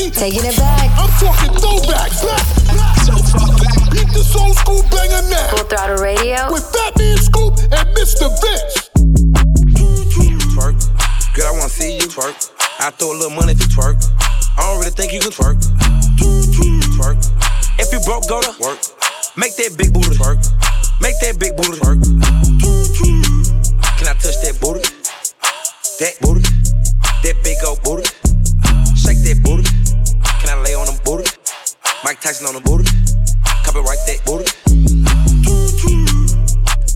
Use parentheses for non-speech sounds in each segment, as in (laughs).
ready? Taking it back. I'm talking throwback. Back, back. Beat this old school banger now. Full throttle radio. With Fatman Scoop and Mr. Vince. Twerk. Girl, I wanna see you twerk. I throw a little money if you twerk. I don't really think you can twerk. Twerk. If you broke, go to work. Make that big booty twerk. Make that big booty twerk. Can I touch that booty? That booty. That big old booty. Shake that booty. Mike Tyson on the booty. Copyright that booty.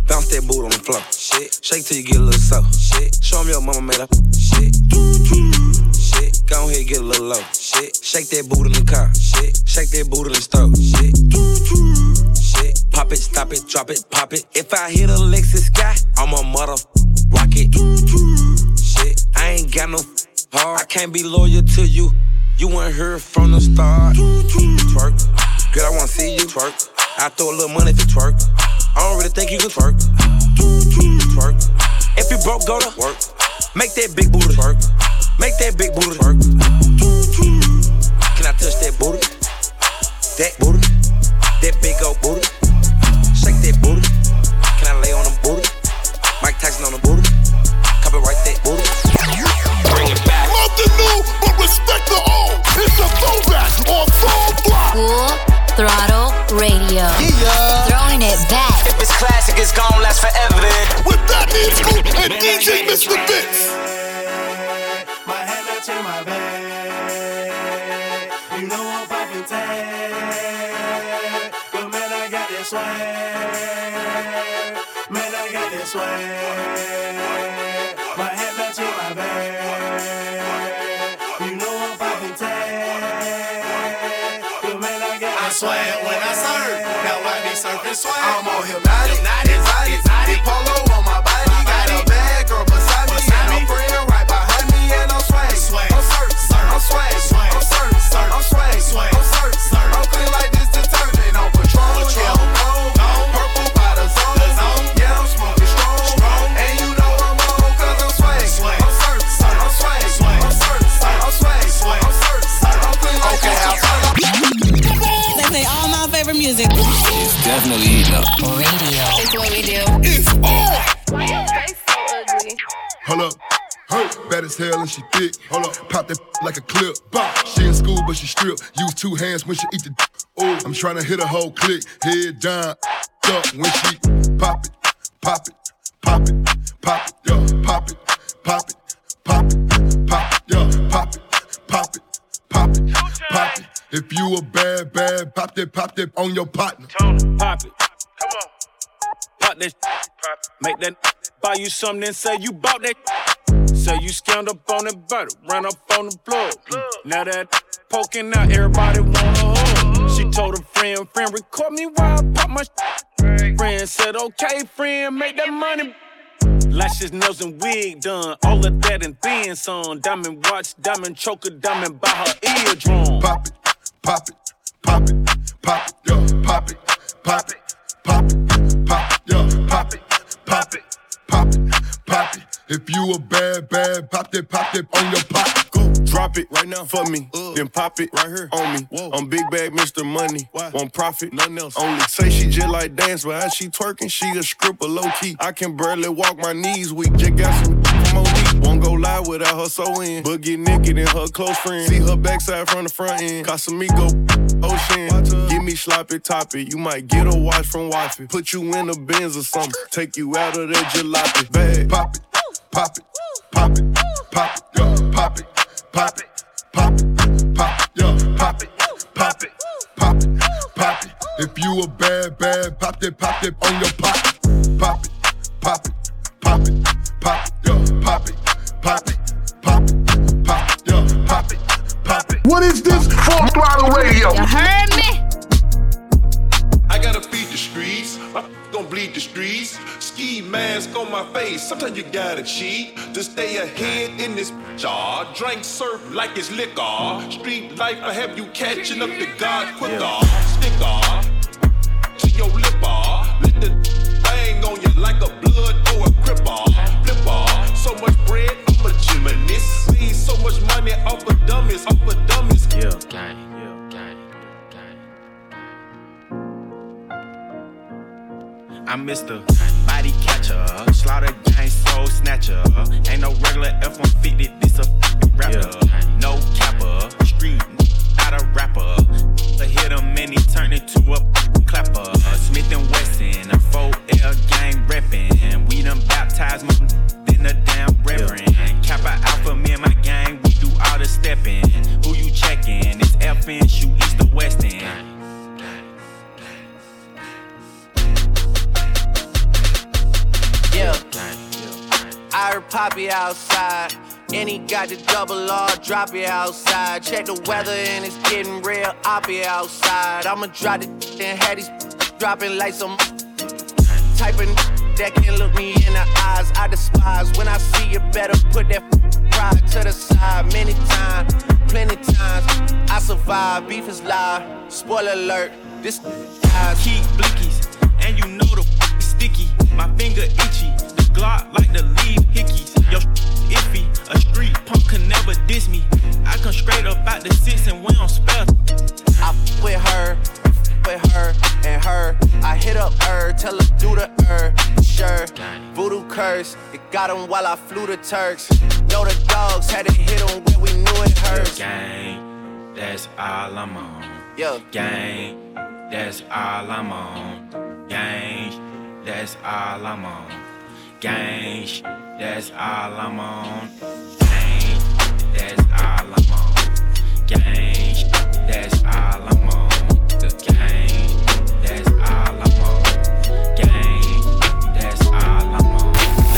Bounce that booty on the floor. Shit. Shake till you get a little so. Shit. Show 'em your mama made up. Shit. Shit. Go ahead, get a little low. Shit. Shake that booty in the car. Shit. Shake that booty in the stove. Shit. Shit. Pop it, stop it, drop it, pop it. If I hit a Lexus sky, I'm a mother rocket. Shit. I ain't got no heart. I can't be loyal to you. You weren't here from the start. Twerk. Girl, I wanna see you twerk. I throw a little money you twerk. I don't really think you can twerk. Twerk. If you broke, go to work. Make that big booty twerk. Make that big booty twerk. Can I touch that booty? That booty. That big old booty. Shake that booty. Last forever. With Fatman Scoop and DJ Mr. Vince. My hand up to my back. You know I'm popping tag. But man, I got this swag. Man, I got this swag. My hand up to my back. You know I'm popping tag. But man, I got I this swear when I serve, now I be surfing swag. I'm on hypnotic, exotic, definitely eating up. Radio. It's what we do. It's on. Why your face so ugly? Hold up. Hey, bad as hell and she thick. Hold up, pop that like a clip. Bah. She in school, but she strip. Use two hands when she eat the. Oh, I'm trying to hit a whole click. Head down, up when she pop it, pop it, pop it, pop it, yo, pop it, pop it, pop it, pop it, yo, pop it, pop it, pop it, pop it. If you a bad, bad, pop that, pop that on your partner. Pop it. Come on. Pop that. Pop. it. Make that buy you something and say you bought that. Say you scammed up on that butter, ran up on the plug. Mm. Now that poking out, everybody wanna hug. She told a friend, friend, record me while I pop my Friend said, okay, friend, make that money. Lashes, nails, and wig done. All of that and then some. Diamond watch, diamond choker, diamond by her eardrum. Pop it, pop it, pop it, pop it, yo, pop it, pop it, pop it, pop it, yo, pop it, pop it, pop it, pop it. If you a bad, bad, pop that, pop that on your pop. Go drop it right now for me. Uh. Then pop it right here on me. I'm big bag Mr. Money. Won't profit, nothing else. Only say she just like dance, but as she twerking, she a stripper low key. I can barely walk my knees weak. Just got some. Won't go live without her so in. But get naked and her close friend. See her backside from the front end. Casamigo, ocean. Give me sloppy toppy. You might get a watch from wifey. Put you in a Benz or something. Take you out of that jalopy. Bag. Pop it, pop it, pop it, pop it, yo, pop it, pop it, pop it, pop it, yo, pop it, pop it, pop it, pop it. If you a bad, bad, pop that, pop that on your pop. Pop it, pop it, pop it, pop it, yo, pop it, pop it, pop it, pop it, yo, pop it, pop it. What is this? Full throttle radio. You heard me? I gotta feed the streets. I'm gonna bleed the streets. Ski mask on my face. Sometimes you gotta cheat to stay ahead in this jar. Drink surf like it's liquor. Street life, I have you catching up to God quicker. Sticker to your lipper. Let the bang on you like a blood or a gripper. Flipper. So much bread, Gymnast. See so much money off of dummies, off of dummies. Yeah, gang. Yeah, gang. Gang. I'm Mr. Body Catcher, Slaughter Gang Soul Snatcher. Ain't no regular F-150, this a f***ing rapper. No capper, street, not a rapper. I hit him and he turned into a clapper. Smith and Wesson, a 4L gang reppin'. We done baptized my in damn reverend. Kappa Alpha, me and my gang, we do all the steppin'. Who you checkin'? It's FN, shoot east or west end. Yeah. I heard Poppy outside. And he got the double R, drop it outside. Check the weather and it's getting real I'll be outside. I'ma drop the and have these dropping like some typing that can look me in the eyes. I despise when I see you better put that pride to the side. Many times, plenty times, I survive. Beef is live. Spoiler alert, this guys keep while I flew the Turks. Know the dogs had to hit him when we knew it hurts. Gang, that's all I'm on. Yeah. Gang, that's all I'm on. Gang, that's all I'm on. Gang, that's all I'm on. Gang, that's all I'm on. Gang, that's all I'm on. The gang,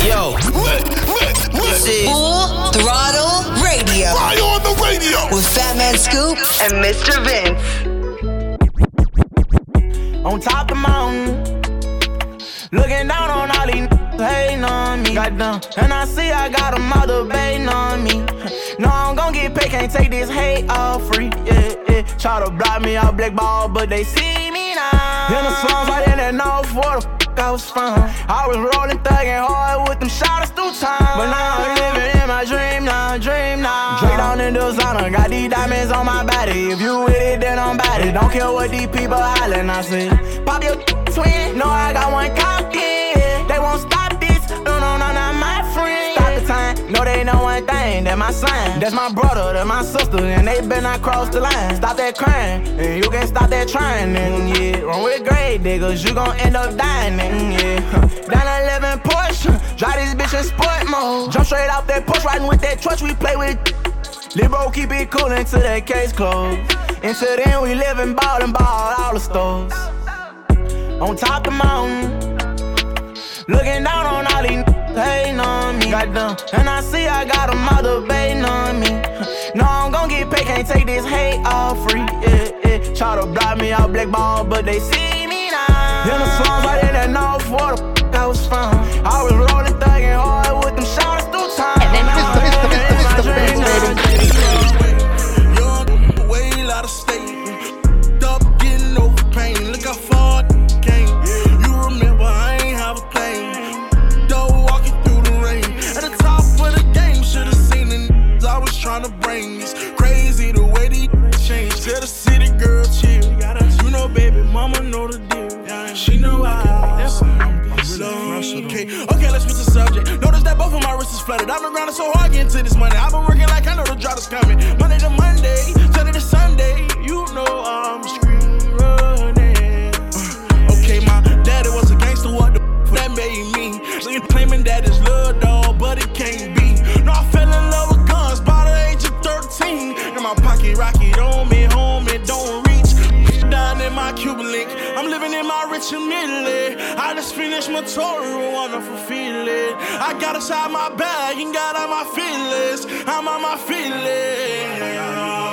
Yo, This is Full Throttle Radio. Fire on the radio. With Fatman Scoop and Mr. Vince. on top the mountain. Looking down on all these hating on me. Goddamn. And I see I got them all debating on me. No, I'm gon' get paid, can't take this hate all free. Yeah, yeah. Try to block me out black ball, but they see me now. In the slums, right in that north, where the f- I was from. I was rolling, thugging hard with them shotters through time. But now I'm living in my dream now, dream now. Straight down in designer, got these diamonds on my body. If you with it, then I'm bad. Don't care what these people hollering, I say. Pop your twin, no, I got one cocky. They won't stop this, no, no, no, not my friend. Stop the time, no, they know one thing, that my sign. That's my brother, that's my sister, and they better not cross the line. Stop that crying, and you can stop that trying, and yeah. Run with grade diggers, you gon' end up dying, and yeah. Down 11 Porsche, drive this bitch in sport mode. Jump straight out that push, riding with that truck we play with. Libro keep it cool until that case closed. Until then, we live and ball and ball all the stores. On top the mountain, looking down on all these hating on me. Goddamn, and I see I got them all debating on me. No, I'm gon' get paid, can't take this hate all free. Yeah, yeah. Try to block me out black ball, but they see me now. In the slums, right in that north, where the f- I was from. I was rolling, thugging hard with them shotters through time. And then know I can. Okay, okay, let's switch the subject. Notice that both of my wrists is flooded. I've been grinding so hard getting to this money. I've been working like I know the drop is coming. Monday to Monday, Sunday to Sunday. You know I'm scream running. Okay, my daddy was a gangster. What the f- that made me? So you claiming that it's love, dog, in my rich and. I just finished my tour, a wonderful feeling. I got inside my bag and got out my feelings. I'm on my feelings.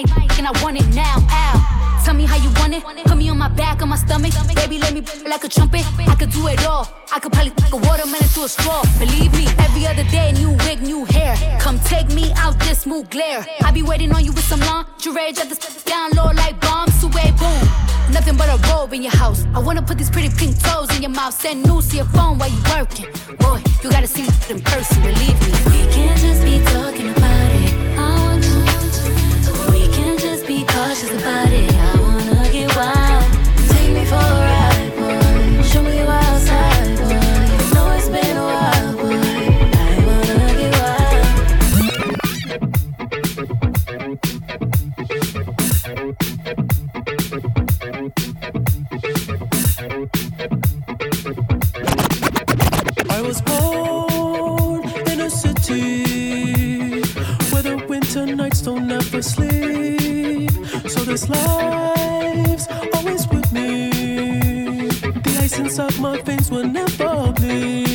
It's and I want it now. Ow. Tell me how you want it. Put me on my back, on my stomach. Baby, let me like a trumpet. I could do it all. I could probably take a watermelon through a straw. Believe me, every other day, new wig, new hair. Come take me out this smooth glare. I be waiting on you with some lingerie. Just to step down low like bombs. Suede boom. Nothing but a robe in your house. I wanna put these pretty pink toes in your mouth. Send news to your phone while you working. Boy, you gotta see me in person, believe me. We can't just be talking cautious about it. I wanna get wild. Take me for a this life's always with me. The ice inside my veins will never bleed.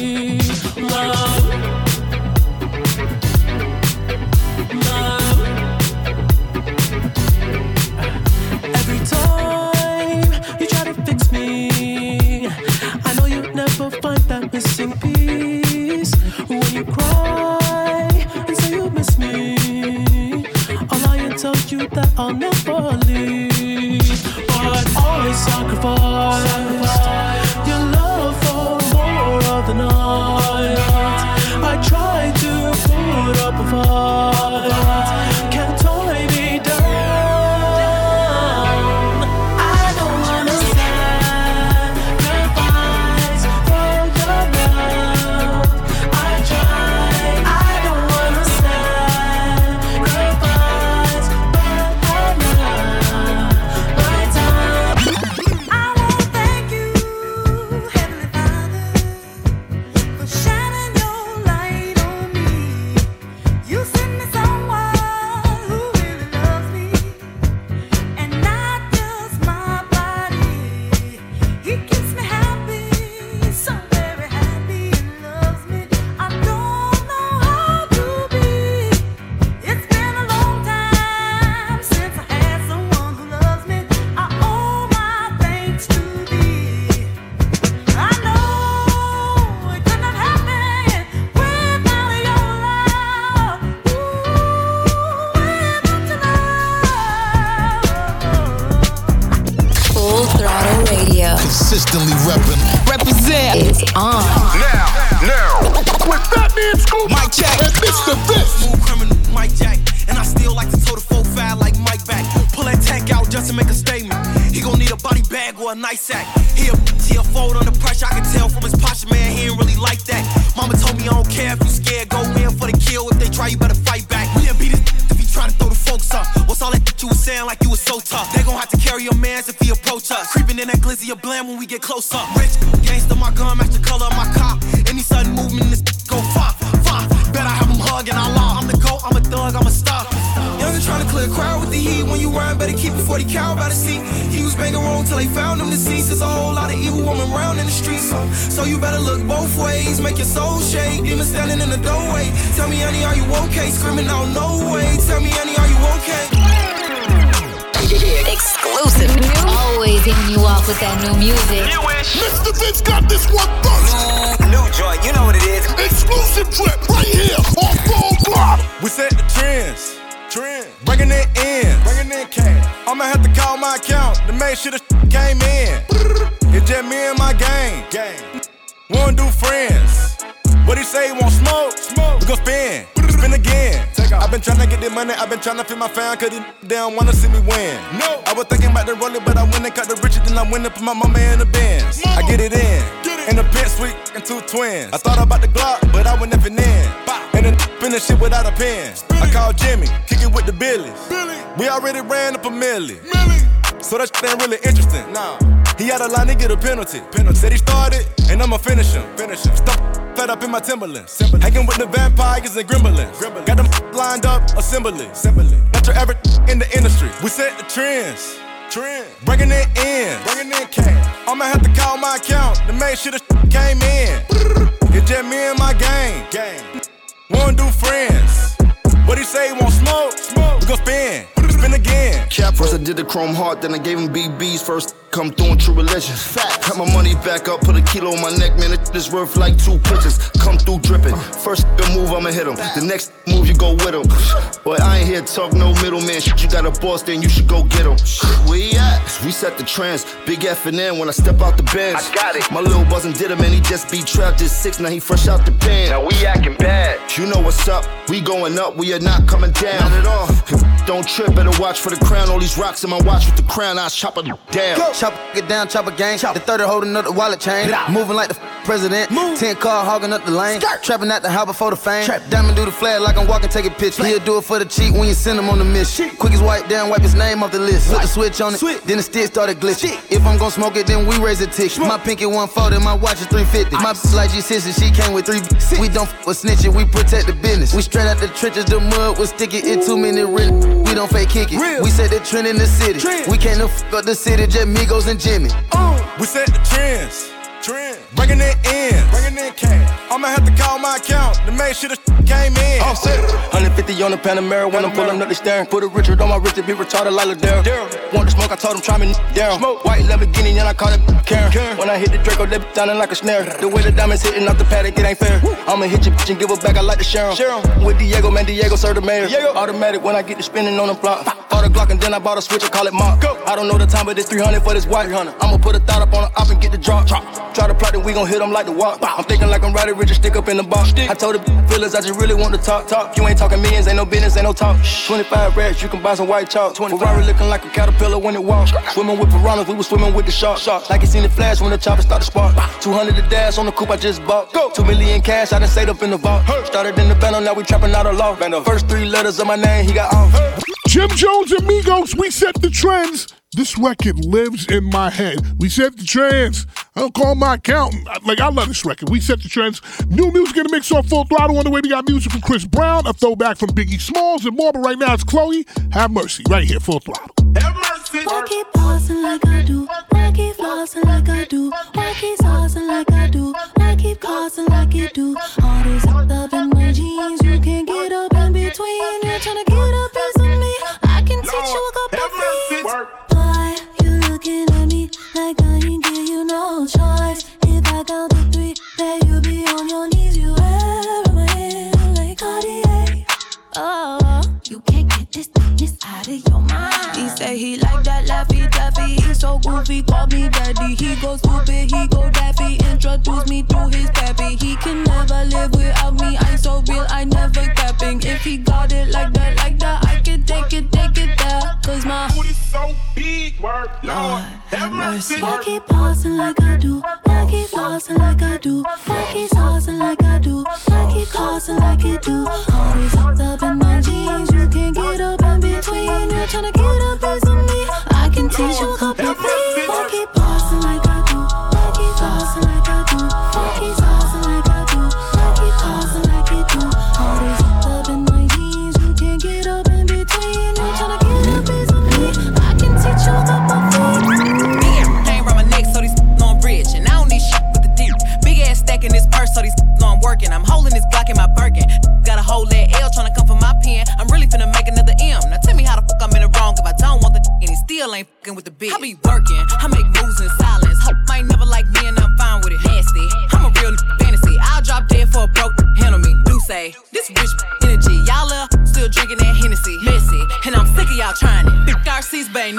Consistently repping. Represent is on. Now, now, with Fatman Scoop, Mike check. and Mr. Vince. Smooth criminal, Mike Jack. And I still like to toe the 4-5 like Mike back. Pull that tank out just to make a statement. He gon' need a body bag or a nice sack. He a, he a fold under pressure. I can tell from his posture, man, he ain't really like that. Mama told me I don't care if you scared. Go in for the kill. If they try, you better fight back. We done beat his if he try to up. What's all that you was saying like you was so tough? They gon' have to carry your mans if he approach us. Creeping in that glizzy of bland when we get close up. Rich gangster, my gun match the color of my cop. Any sudden movement, this go far, far. Bet I have him hugging our law. I'm the GOAT, I'm a thug, I'm a star. Youngin' tryna clear a crowd with the heat. When you rhyme, better keep it 40 cal by the seat. He was banging wrong till they found him deceased. There's a whole lot of evil woman around in the streets. So, so you better look both ways. Make your soul shake. Demon standing in the doorway. Tell me, honey, are you okay? Screaming out, no way. Tell me, honey, are you okay? Exclusive. Always hitting you off with that new music. Mr. Vince got this one first. New joint, you know what it is. Exclusive trip right here on Full Throttle. We set the trends. Trend. Bringing it in. Bringing in cash. I'ma have to call my account to make sure the came in. It's just me and my gang. Gang. Wanna do friends. What he say? Want smoke? Smoke. We gon' spin. Spin again. I've been tryna get the money. I've been tryna feed my fam. Cause they don't wanna see me win. No. I was thinking about the rolling, but I went and cut the riches. Then I went and put my mama in the bins. I get it in. In the pit suite and two twins. I thought about the Glock, but I went nothing in. And then (laughs) finish shit without a pen. I called Jimmy, kicking with the Billies. We already ran up a milli. So that shit ain't really interesting. Nah. He had a line to get a penalty. penalty. Said he started, and I'ma finish him. Finish him. Stop fed up in my Timberlands. Hanging with the vampires and gremlins. Got them lined up, assembly. assembly. Not your average in the industry. We set the trends. Trend. It in. Bringing in cash. I'ma have to call my account to make sure the came in. It's just me and my gang. Gang. Wanna do friends. What he say? Want smoke? Smoke. We gon' spin. Spin again. Cap first I did the chrome heart, then I gave him BBs first. Come through in true religion. Fact. Got my money back up, put a kilo on my neck, man. It is worth like two pitches. Come through dripping. First move, I'ma hit him. The next move, you go with him. Boy, I ain't here to talk no middleman. Shit, you got a boss, then you should go get him. Where he at? We set the trends. Big F and N when I step out the bench. I got it. My little buzzin' did him, and he just be trapped at six. Now he fresh out the pen. Now we acting bad. You know what's up. We going up. We are not coming down. Not at all. Don't trip, better watch for the crown. All these rocks in my watch with the crown. I chop it down. Chop it down, chop a gang. The 30 holding up the wallet chain. Moving like the president. 10 car hogging up the lane. Trapping at the house before the fame. Diamond do the flag like I'm walking, take a picture. He'll do it for the cheat when you send him on the mission. Quick as wipe down, wipe his name off the list. Put the switch on it, then the stick started glitching. If I'm gon' smoke it, then we raise a tick. My pinky 140, my watch is 350. My bitch like G6 she came with three. We don't f with snitching, we protect the business. We straight out the trenches, the mud was sticky. It too many real. We don't fake kick it. We set the trend in the city. We can't f up the city, just Migos and Jimmy. Uh. We set the trends. Trend. Bringing it in. Bringing in cash. I'ma have to call my account to make sure the came in. I'm set. 150 on the Panamera when I'm pulling up the steering. Put a Richard on my wrist to be retarded like Ladera. Want to smoke, I told him try me down. White Lamborghini and I call it Karen. Karen. When I hit the Draco, they be sounding like a snare. The way the diamonds hitting off the paddock, it ain't fair. I'ma hit your bitch and give her back, I like to share share 'em. With Diego, man, Diego, sir, the mayor. Automatic when I get to spinning on the block. Bought a Glock and then I bought a switch, I call it Mark. I don't know the time, but it's 300 for this white. Hunter. I'ma put a thought up on the op and get the drop. Try to plot that we gon' hit them like the walk. I'm thinking like I'm Roddy Ricch, stick up in the box. I told the feelers I just really want to talk. Talk. You ain't talking millions, ain't no business, ain't no talk. 25 racks, you can buy some white chalk. Ferrari looking like a caterpillar when it walks. Swimming with piranhas, we was swimming with the sharks. Like you seen the flash when the chopper started spark. 200 the dash on the coupe I just bought. Go. 2 million cash, I done saved up in the vault. Started in the bando, now we trapping out of law. First three letters of my name, he got off. Jim Jones and Migos, we set the trends. This record lives in my head. We set the trends. I don't call my accountant. Like, I love this record. We set the trends. New music in the mix on full throttle. On the way, we got music from Chris Brown, a throwback from Biggie Smalls, and more. But right now, it's Chloe. Have mercy. Right here, full throttle. Why keep pausing like I do? Why keep flossing like I do? Why keep saucing like I do? Why keep causing like you do?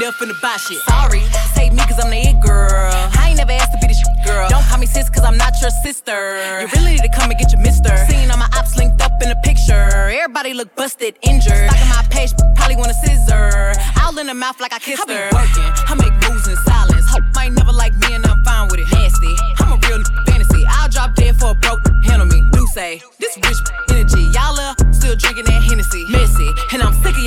left in the buy shit. Sorry, save me cause I'm the it girl. I ain't never asked to be the shit girl. Don't call me sis cause I'm not your sister. You really need to come and get your mister. Seeing all my ops linked up in a picture. Everybody look busted, injured. Stocking my page, probably want a scissor. I'll in her mouth like I kissed I her. Working. I make moves in silence. Hope might never like me and I'm fine with it. Nasty. I'm a real fantasy. I'll drop dead for a broke handle me. Do say this rich energy. Y'all still drinking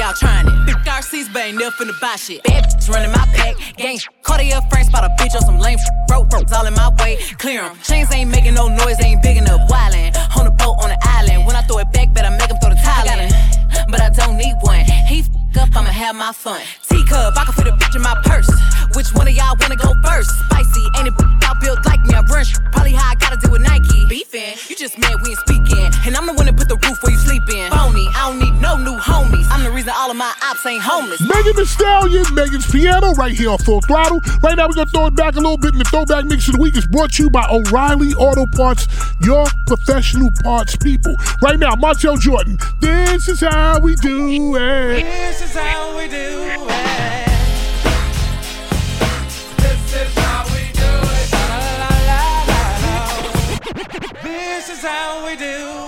y'all trying it. RC's, but ain't never finna buy shit. Bad bitches running my pack, gang. Cartier frames, spot a bitch on some lame rope, ropes all in my way. Clear 'em. Chains ain't making no noise, ain't big enough. Wildin' on the boat on the island. When I throw it back, better make 'em throw the tile in. But I don't need one. He f up, I'ma have my fun. Teacup, I can fit a bitch in my purse. Which one of y'all wanna go first? Spicy, ain't it out built like me? I run sh- probably how I gotta deal with Nike. Beefing, you just mad we ain't all of my ops ain't homeless. Megan Thee Stallion, Megan's Piano, right here on Full Throttle. Right now, we're going to throw it back a little bit, and the throwback mix of the week is brought to you by O'Reilly Auto Parts, your professional parts people. Right now, Montell Jordan, this is how we do it. This is how we do it. This is how we do it. La la la la la. This is how we do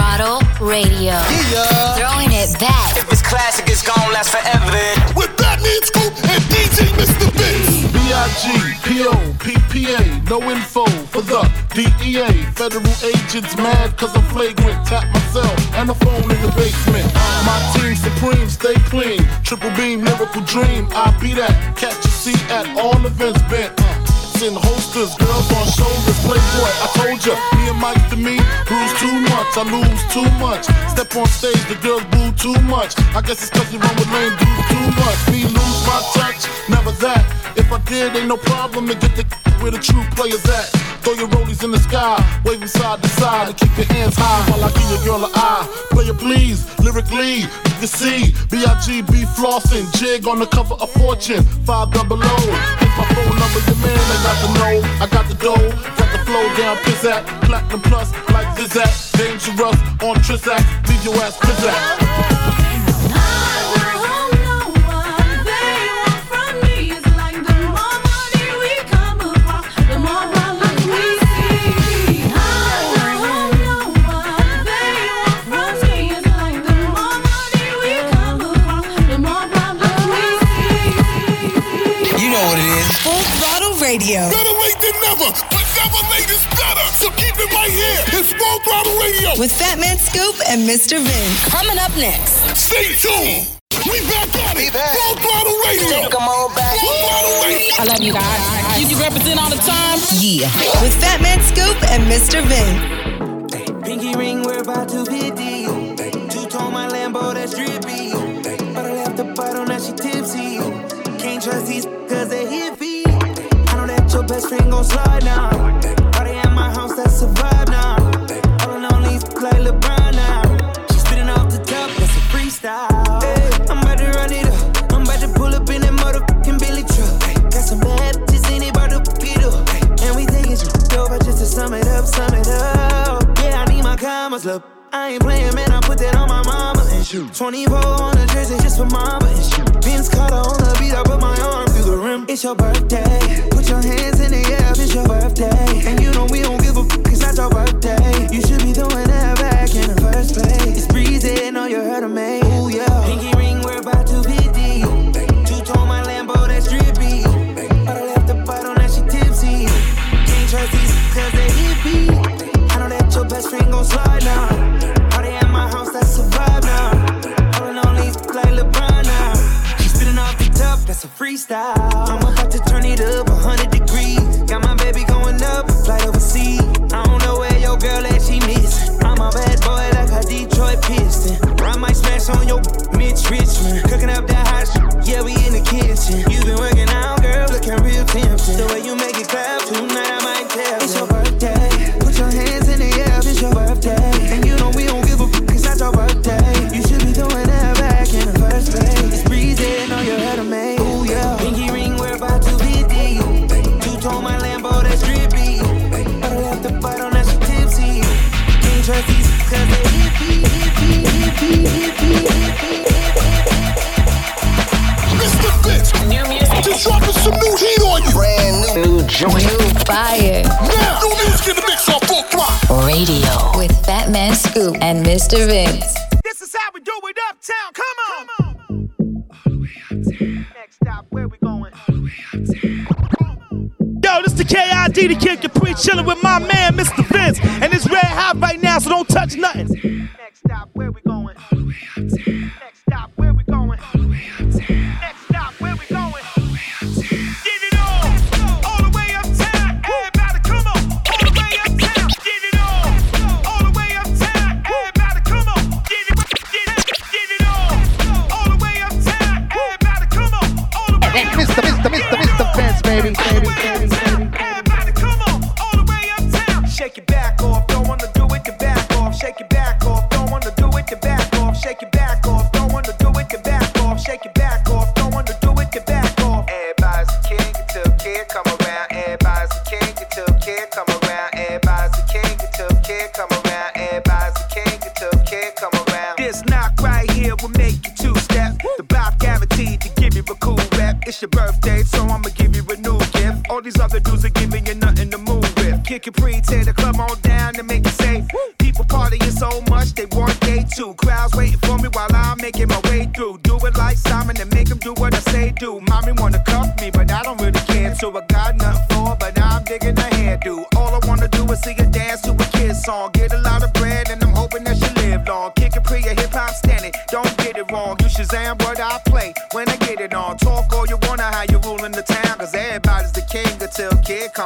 Throttle Radio. Throwing it back. If it's classic, it's gonna last forever. With Fatman Scoop and DJ Mr. Vince. B.I.G. P.O. P.P.A. No info for the DEA. Federal agents mad cause I'm flagrant. Tap myself and the phone in the basement. My team supreme, stay clean. Triple beam, miracle dream. I be that. Catch a seat at all events bent. In holsters, girls on shoulders, playboy. I told ya, me and Mike to me, bruise too much, I lose too much. Step on stage, the girls boo too much. I guess it's cause you run with lame dudes too much. Me lose my touch, never that. If I did, ain't no problem to get the (laughs) where the true players at. Throw your rollies in the sky, waving side to side, and keep your hands high while I give your girl an eye. Play it please, lyrically, you can see B.I.G.B. flossing, jig on the cover of Fortune, five double O. It's my phone number, your man, I got the know, I got the dough, got the flow down, pizzat, platinum plus, like Zizak, dangerous on Trizak, leave your ass pizzat. Radio. Better late than never, but never late is better. So keep it right here. It's Full Throttle Radio. With Fatman Scoop and Mr. Vin. Coming up next. Stay tuned. We back at it. Full Throttle Radio. Come on back. Full Throttle Radio. I love you guys. You, you represent all the time? Yeah. With Fatman Scoop and Mr. Vin. Pinky ring, we're about to hit deal. Two tone my Lambo, that's drippy. But I left the bottle, now she tipsy. Can't trust these best friend gon' slide now. Party at my house, that's a vibe now. All in only like LeBron now. She spitting off the top, that's a freestyle. Hey, I'm about to run it up. I'm about to pull up in that motherfucking Billy truck. Got some bad bitches in it, about to get up. And we taking shit over just to sum it up, sum it up. Yeah, I need my commas, look. I ain't playing, man, I put that on my mama and shoot. 24 on the jersey just for mama and shoot. Vince Carter on the beat, I put my arm the rim. It's your birthday. Put your hands in the air. It's your birthday. And you know we don't give a fuck. It's not your birthday. You should be doing that back in the first place. It's breezy.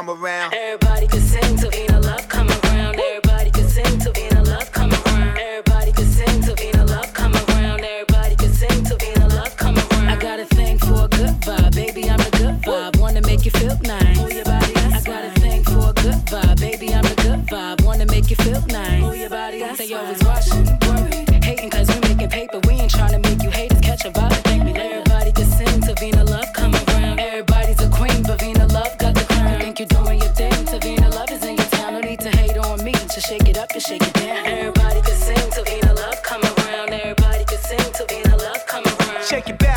around. Everybody Check it back.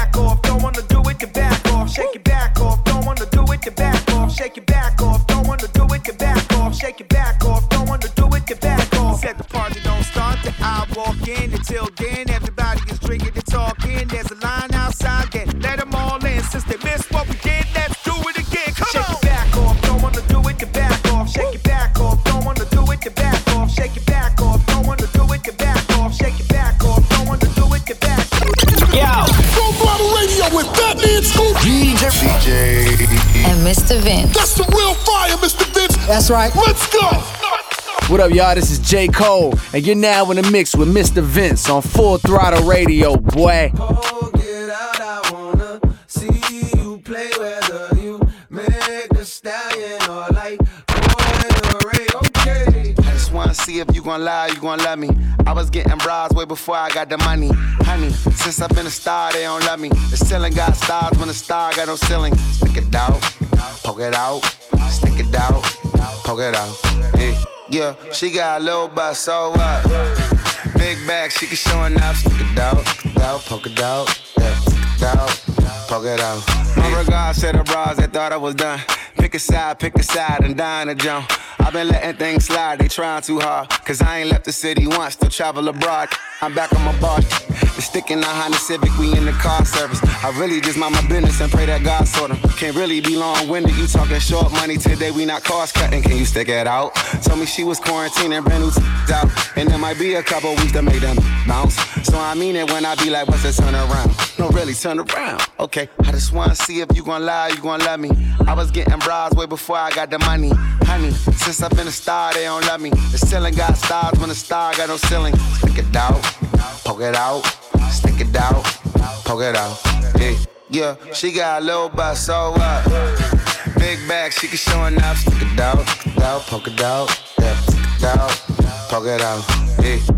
Mr. Vince. That's the real fire, Mr. Vince. That's right. Let's go. What up, y'all? This is J. Cole, and you're now in the mix with Mr. Vince on Full Throttle Radio, boy. gon' lie, you gon' love me. I was getting bras way before I got the money. Honey, since I've been a star, they don't love me. The ceiling got stars when the star got no ceiling. Stick it out, poke it out, stick it out, poke it out. Yeah, yeah she got a little butt, so what? Big back, she can show enough. Stick it out, out, poke it out, yeah, stick it out, poke it out. My regards to the bras that thought I was done. Pick a side, pick a side, and dine a jump. I've been letting things slide, they trying too hard. Cause I ain't left the city once, still travel abroad. I'm back on my bar. The stick in the Honda Civic, we in the car service. I really just mind my business and pray that God sort 'em. Can't really be long winded, you talking short money today, we not cost cutting. Can you stick it out? Told me she was quarantining, brand new t- out. And there might be a couple weeks to make them bounce. So I mean it when I be like, what's the turn around? No, really, turn around. Okay, I just wanna see if you gon' lie, you gon' love me. I was getting bras way before I got the money. Honey, since I've been a star, they don't love me. The ceiling got stars when the star got no ceiling. Stick it out, poke it out, stick it out, poke it out. Yeah, yeah, she got a little butt, so what? Big bag, she can show enough. Stick it out, stick it out, poke it out, yeah, stick it out, poke it out.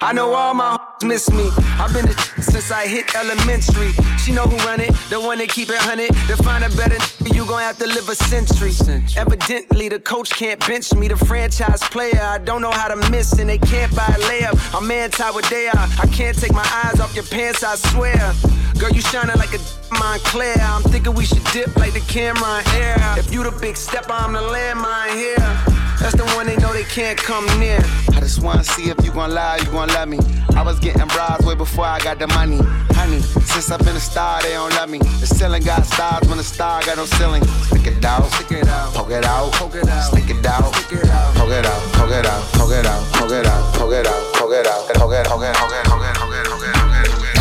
I know all my hoes miss me. I've been the since I hit elementary. She know who run it, the one that keep it hunted. To find a better you gon' have to live a century. Evidently, the coach can't bench me. The franchise player, I don't know how to miss, and they can't buy a layup. I'm anti what they are. I can't take my eyes off your pants, I swear. Girl, you shining like a Moncler. I'm thinking we should dip like the camera in air. If you the big stepper, I'm the landmine here. That's the one they know they can't come near. I just wanna see if you gon' lie, you gon' love me. I was getting bras way before I got the money. Honey, since I've been a star, they don't love me. The ceiling got stars when the star got no ceiling. Stick it out, stick it out, poke it out, poke it out, stick it out, stick it out, poke it out, poke it out, poke it out, poke it out, poke it out, poke it out, poke it, it, poke it, it, poke it, poke it, poke it.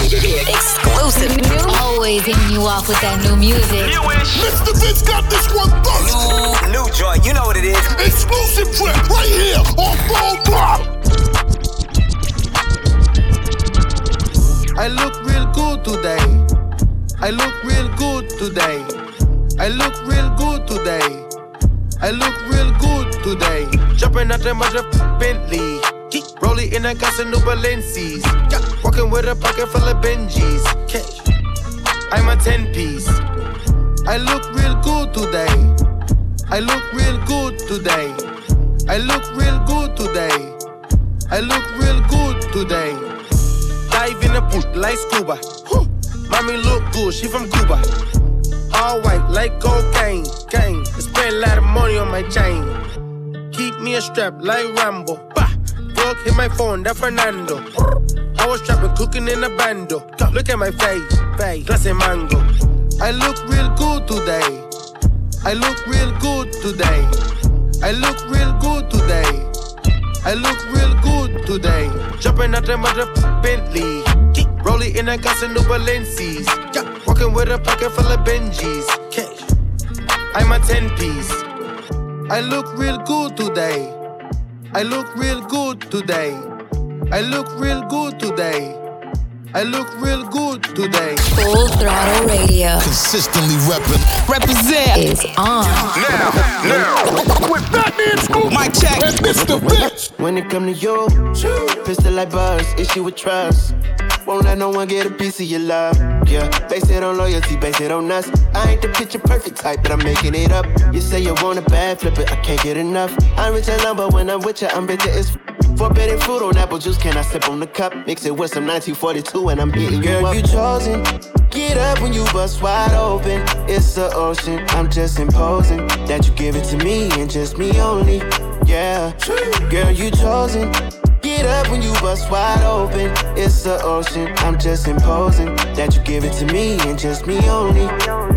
Exclusive. Always hitting you off with that new music. Mr. Vince got this one first. New, new joint, you know what it is. Exclusive track right here on Full Throttle. I look real good today. I look real good today. I look real good today. I look real good today. Jumping out the mother Bentley. Keep rolling in a gas and new Balenci's. Walking with a pocket full of Benjis. I'm a 10 piece. I look real good today. I look real good today. I look real good today. I look real good today. Dive in the pool like scuba. Mommy look good, she from Cuba. All white like cocaine, gang. Spend a lot of money on my chain. Keep me a strap like Rambo. Bah. Plug hit my phone, that Fernando. I was trapping, cooking in a bando. Look at my face, face, and mango. I look real good today. I look real good today. I look real good today. I look real good today. Jumping out the mother Bentley. Rolling in a gas and new Balenci's. Walking with a pocket full of Benjis. I'm a 10 piece. I look real good today. I look real good today. I look real good today. I look real good today. Full Throttle Radio. Consistently reppin'. Represent is on. Now, now. With that Fatman Scoop. Mike check. And Mr. Vince. When it come to you, pistol like buzz, issue with trust. Won't let no one get a piece of your love. Yeah, base it on loyalty, base it on us. I ain't the picture perfect type, but I'm making it up. You say you want a bad, flip it, I can't get enough. I'm rich and lumber when I'm with you, I'm bitter as f- Forbidden fruit on apple juice, can I sip on the cup? Mix it with some 1942 and I'm hitting you Girl, up. you chosen. Get up when you bust wide open. It's the ocean. I'm just imposing that you give it to me and just me only. Yeah, girl, you chosen. Get up when you bust wide open. It's the ocean. I'm just imposing that you give it to me and just me only.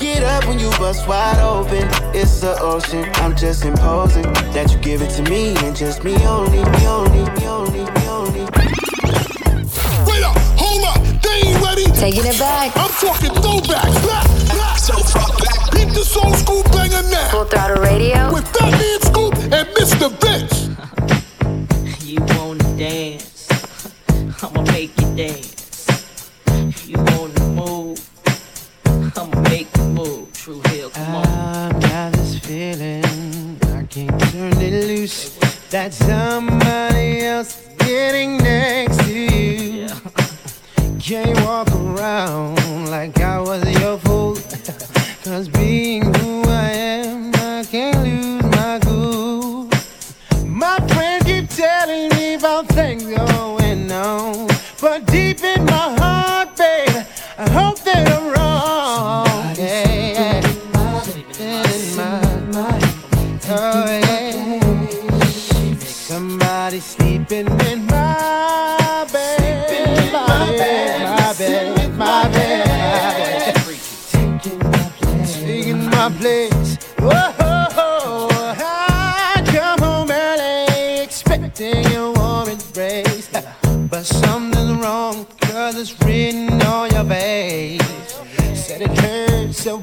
Get up when you bust wide open. It's the ocean. I'm just imposing that you give it to me and just me only, me only, me only, me only. Wait up, hold up, they ain't ready. Taking it back. I'm talking throwback, back, back. So far back. Beat this old school banger now. Full throttle radio. With that man Scoop and Mr. Bitch. (laughs) you won't dance. that somebody else is getting next to you. Yeah. Can't walk around like I was your fool. (laughs) Cause being who I am, I can't lose my cool. My friends keep telling me about things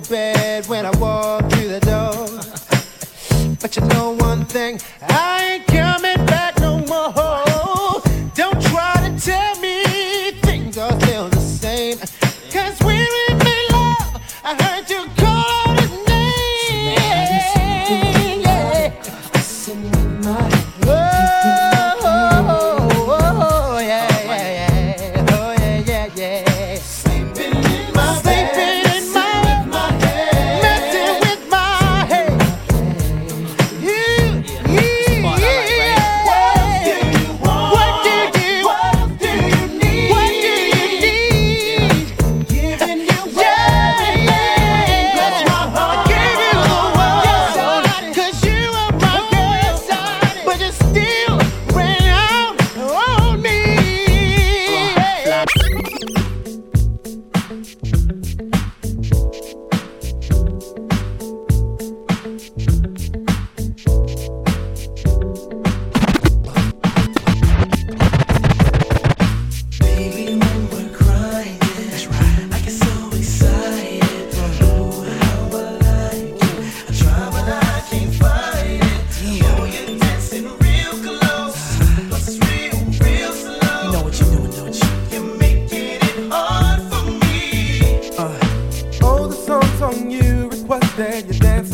bed when I walk through the door. (laughs) but you know one thing, I ain't coming back no more.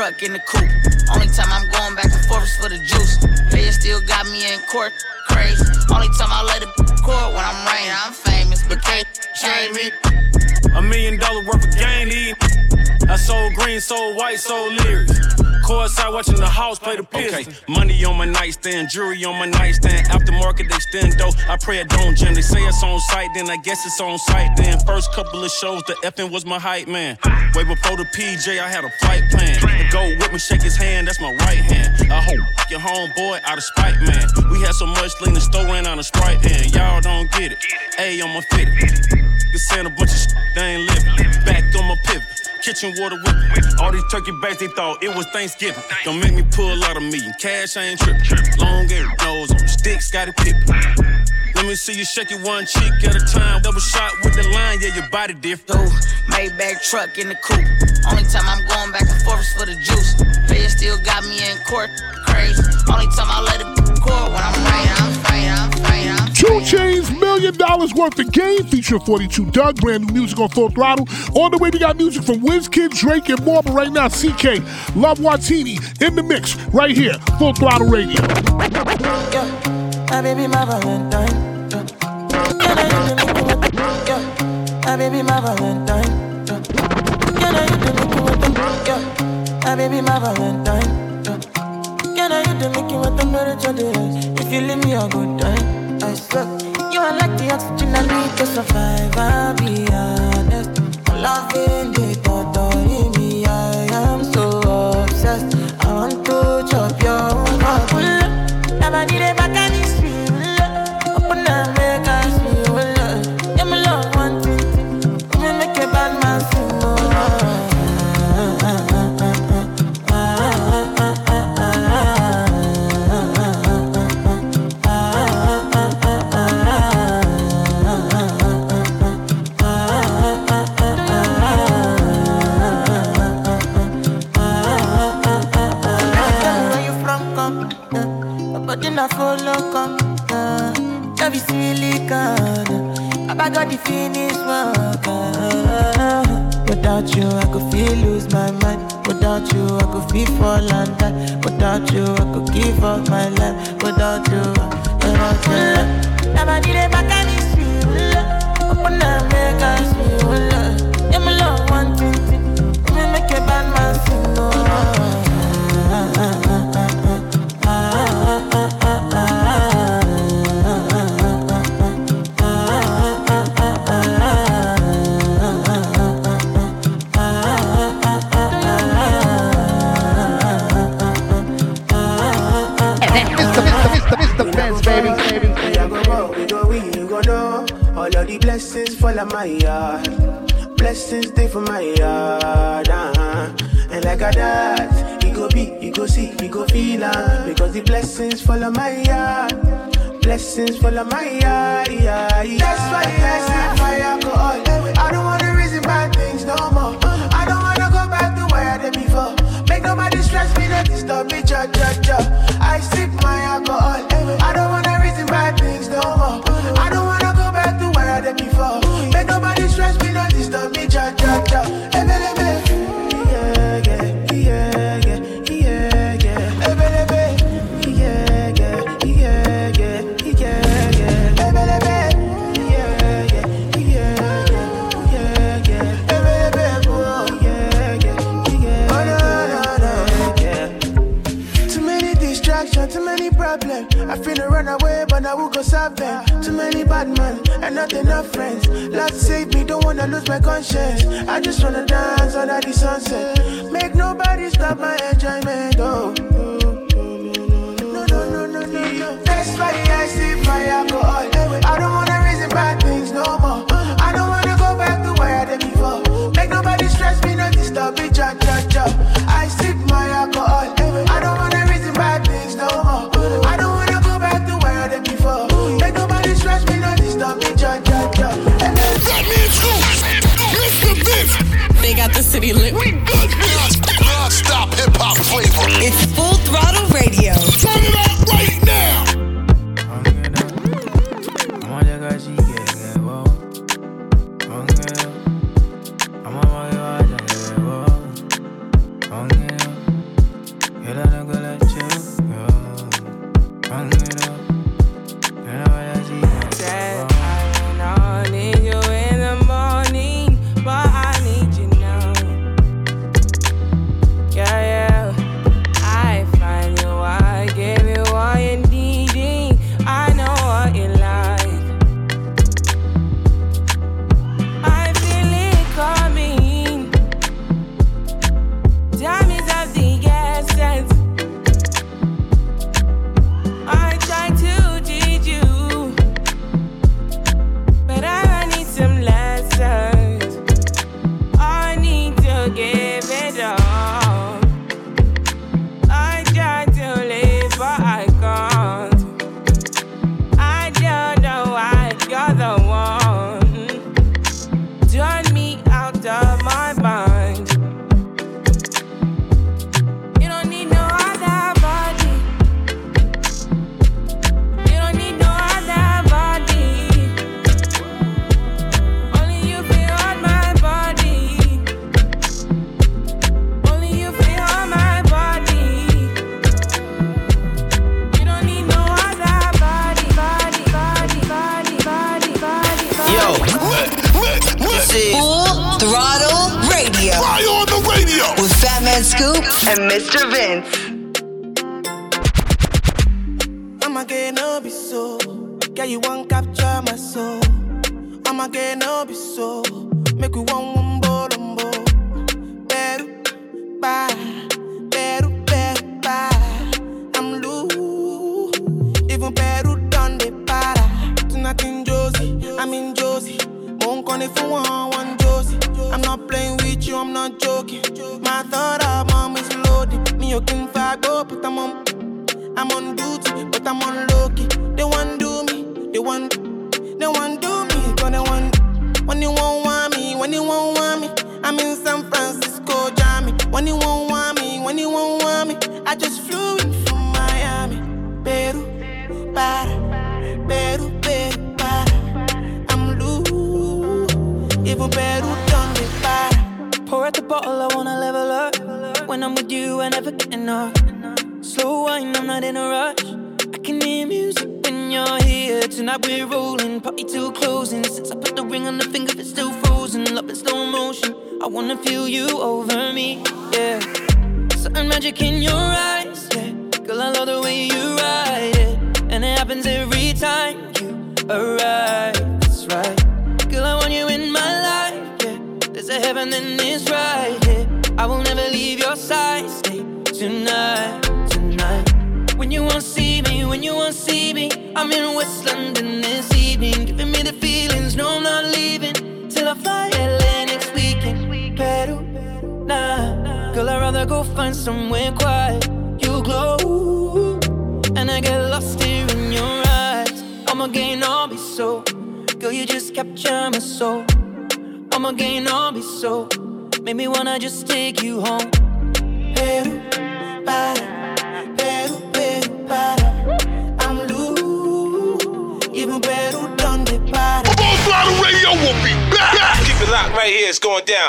truck in the coupe. Only time I'm going back and forth is for the juice. They still got me in court, crazy. Only time I let it court when I'm rain, I'm famous, but can't shame me. A million dollar worth of game, I sold green, sold white, sold lyrics. Courtside watching the hall. Okay. Money on my nightstand, jewelry on my nightstand. Aftermarket extendo. I pray it don't jam. They say it's on site, then I guess it's on site. Then first couple of shows, the effing was my hype man. Way before the PJ, I had a flight plan. The go with me, shake his hand, that's my right hand. I hope your homeboy out of spite, man. We had so much lean, the store ran out of sprite, and y'all don't get it. A on my fit. You saying a bunch of shit, they ain't living. Back on my pivot. Kitchen water whipping. All these turkey bags, they thought it was Thanksgiving. Don't make me pull out of me. Cash, I ain't tripping. Long air nose on sticks, got it pippin'. Let me see you shake it one cheek at a time. Double shot with the line, yeah, your body different. Maybach truck in the coupe. Only time I'm going back and forth is for the juice. They still got me in court. Crazy. Only time I let it court when I'm right, I'm fighting, I'm fighting, I'm 2 Chainz, million dollars worth of game, featuring 42 Dugg, brand new music on Full Throttle. On the way, we got music from WizKid, Drake, and more, but right now, CKay, Love Nwantiti in the mix, right here, Full Throttle Radio. My baby, my Valentine. yeah. Yeah. Baby, my Valentine. yeah. Yeah. Baby, my Valentine. yeah. Can I hit the liquor with the? If you leave me I swear. You are like the oxygen I need to survive. I'll be honest. I'm loving I got the finish work. Without you, I could feel lose my mind. Without you, I could feel fall and die. Without you, I could give up my life. Without you, without you. Never need a real. Open up, blessings fall on my yard. Blessings stay for my yard. Uh-huh. And like a that, you go be, you go see, you go feel uh, Because the blessings fall on my yard. Blessings fall on my yard. Yeah, yeah. That's why I say my alcohol. I don't wanna reason bad things no more. I don't wanna go back to where I did before. Make nobody stress me, not disturb me, cha cha cha. I sip my alcohol. Too many bad men and not enough friends. Lord save me, don't wanna lose my conscience. I just wanna dance under the sunset. Make nobody stop my enjoyment. Oh. No, no, no, no, no, no. That's why I sip my alcohol. I don't wanna reason bad things no more. I don't wanna go back to where I did before. Make nobody stress me, not disturb me, cha cha cha. Got the city lit. We good Non-stop hip-hop flavor. It's full I'm in San Francisco, Jammy. When you won't want me, when you won't want me, I just flew in from Miami, Peru, para, Peru, Peru, para. I'm loose, even Peru done me para. Pour out the bottle, I wanna level up. When I'm with you, I never get enough. Slow wine, I'm not in a rush. I can hear music when you're here. Tonight we're rolling, party till closing. Since I put the ring on the finger, it's still frozen. Love in slow motion. I wanna feel you over me, yeah. Certain magic in your eyes, yeah. Girl, I love the way you ride it, and it happens every time you arrive. That's right, girl. I want you in my life, yeah. There's a heaven and it's right here. I will never leave your side. Stay tonight, tonight. When you won't see me, when you won't see me, I'm in West London this evening, giving me the feelings. No, I'm not leaving till I fly weekend. Peru, nah, girl, I'd rather go find somewhere quiet. You glow, and I get lost here in your eyes. I'ma gain all be so, girl, you just capture my soul. I'ma gain all be so, make me wanna just take you home. Peru, para, Peru, Peru, para. I'm loose, even Peru done the para. Full throttle radio will be back. Keep it locked right here, it's going down.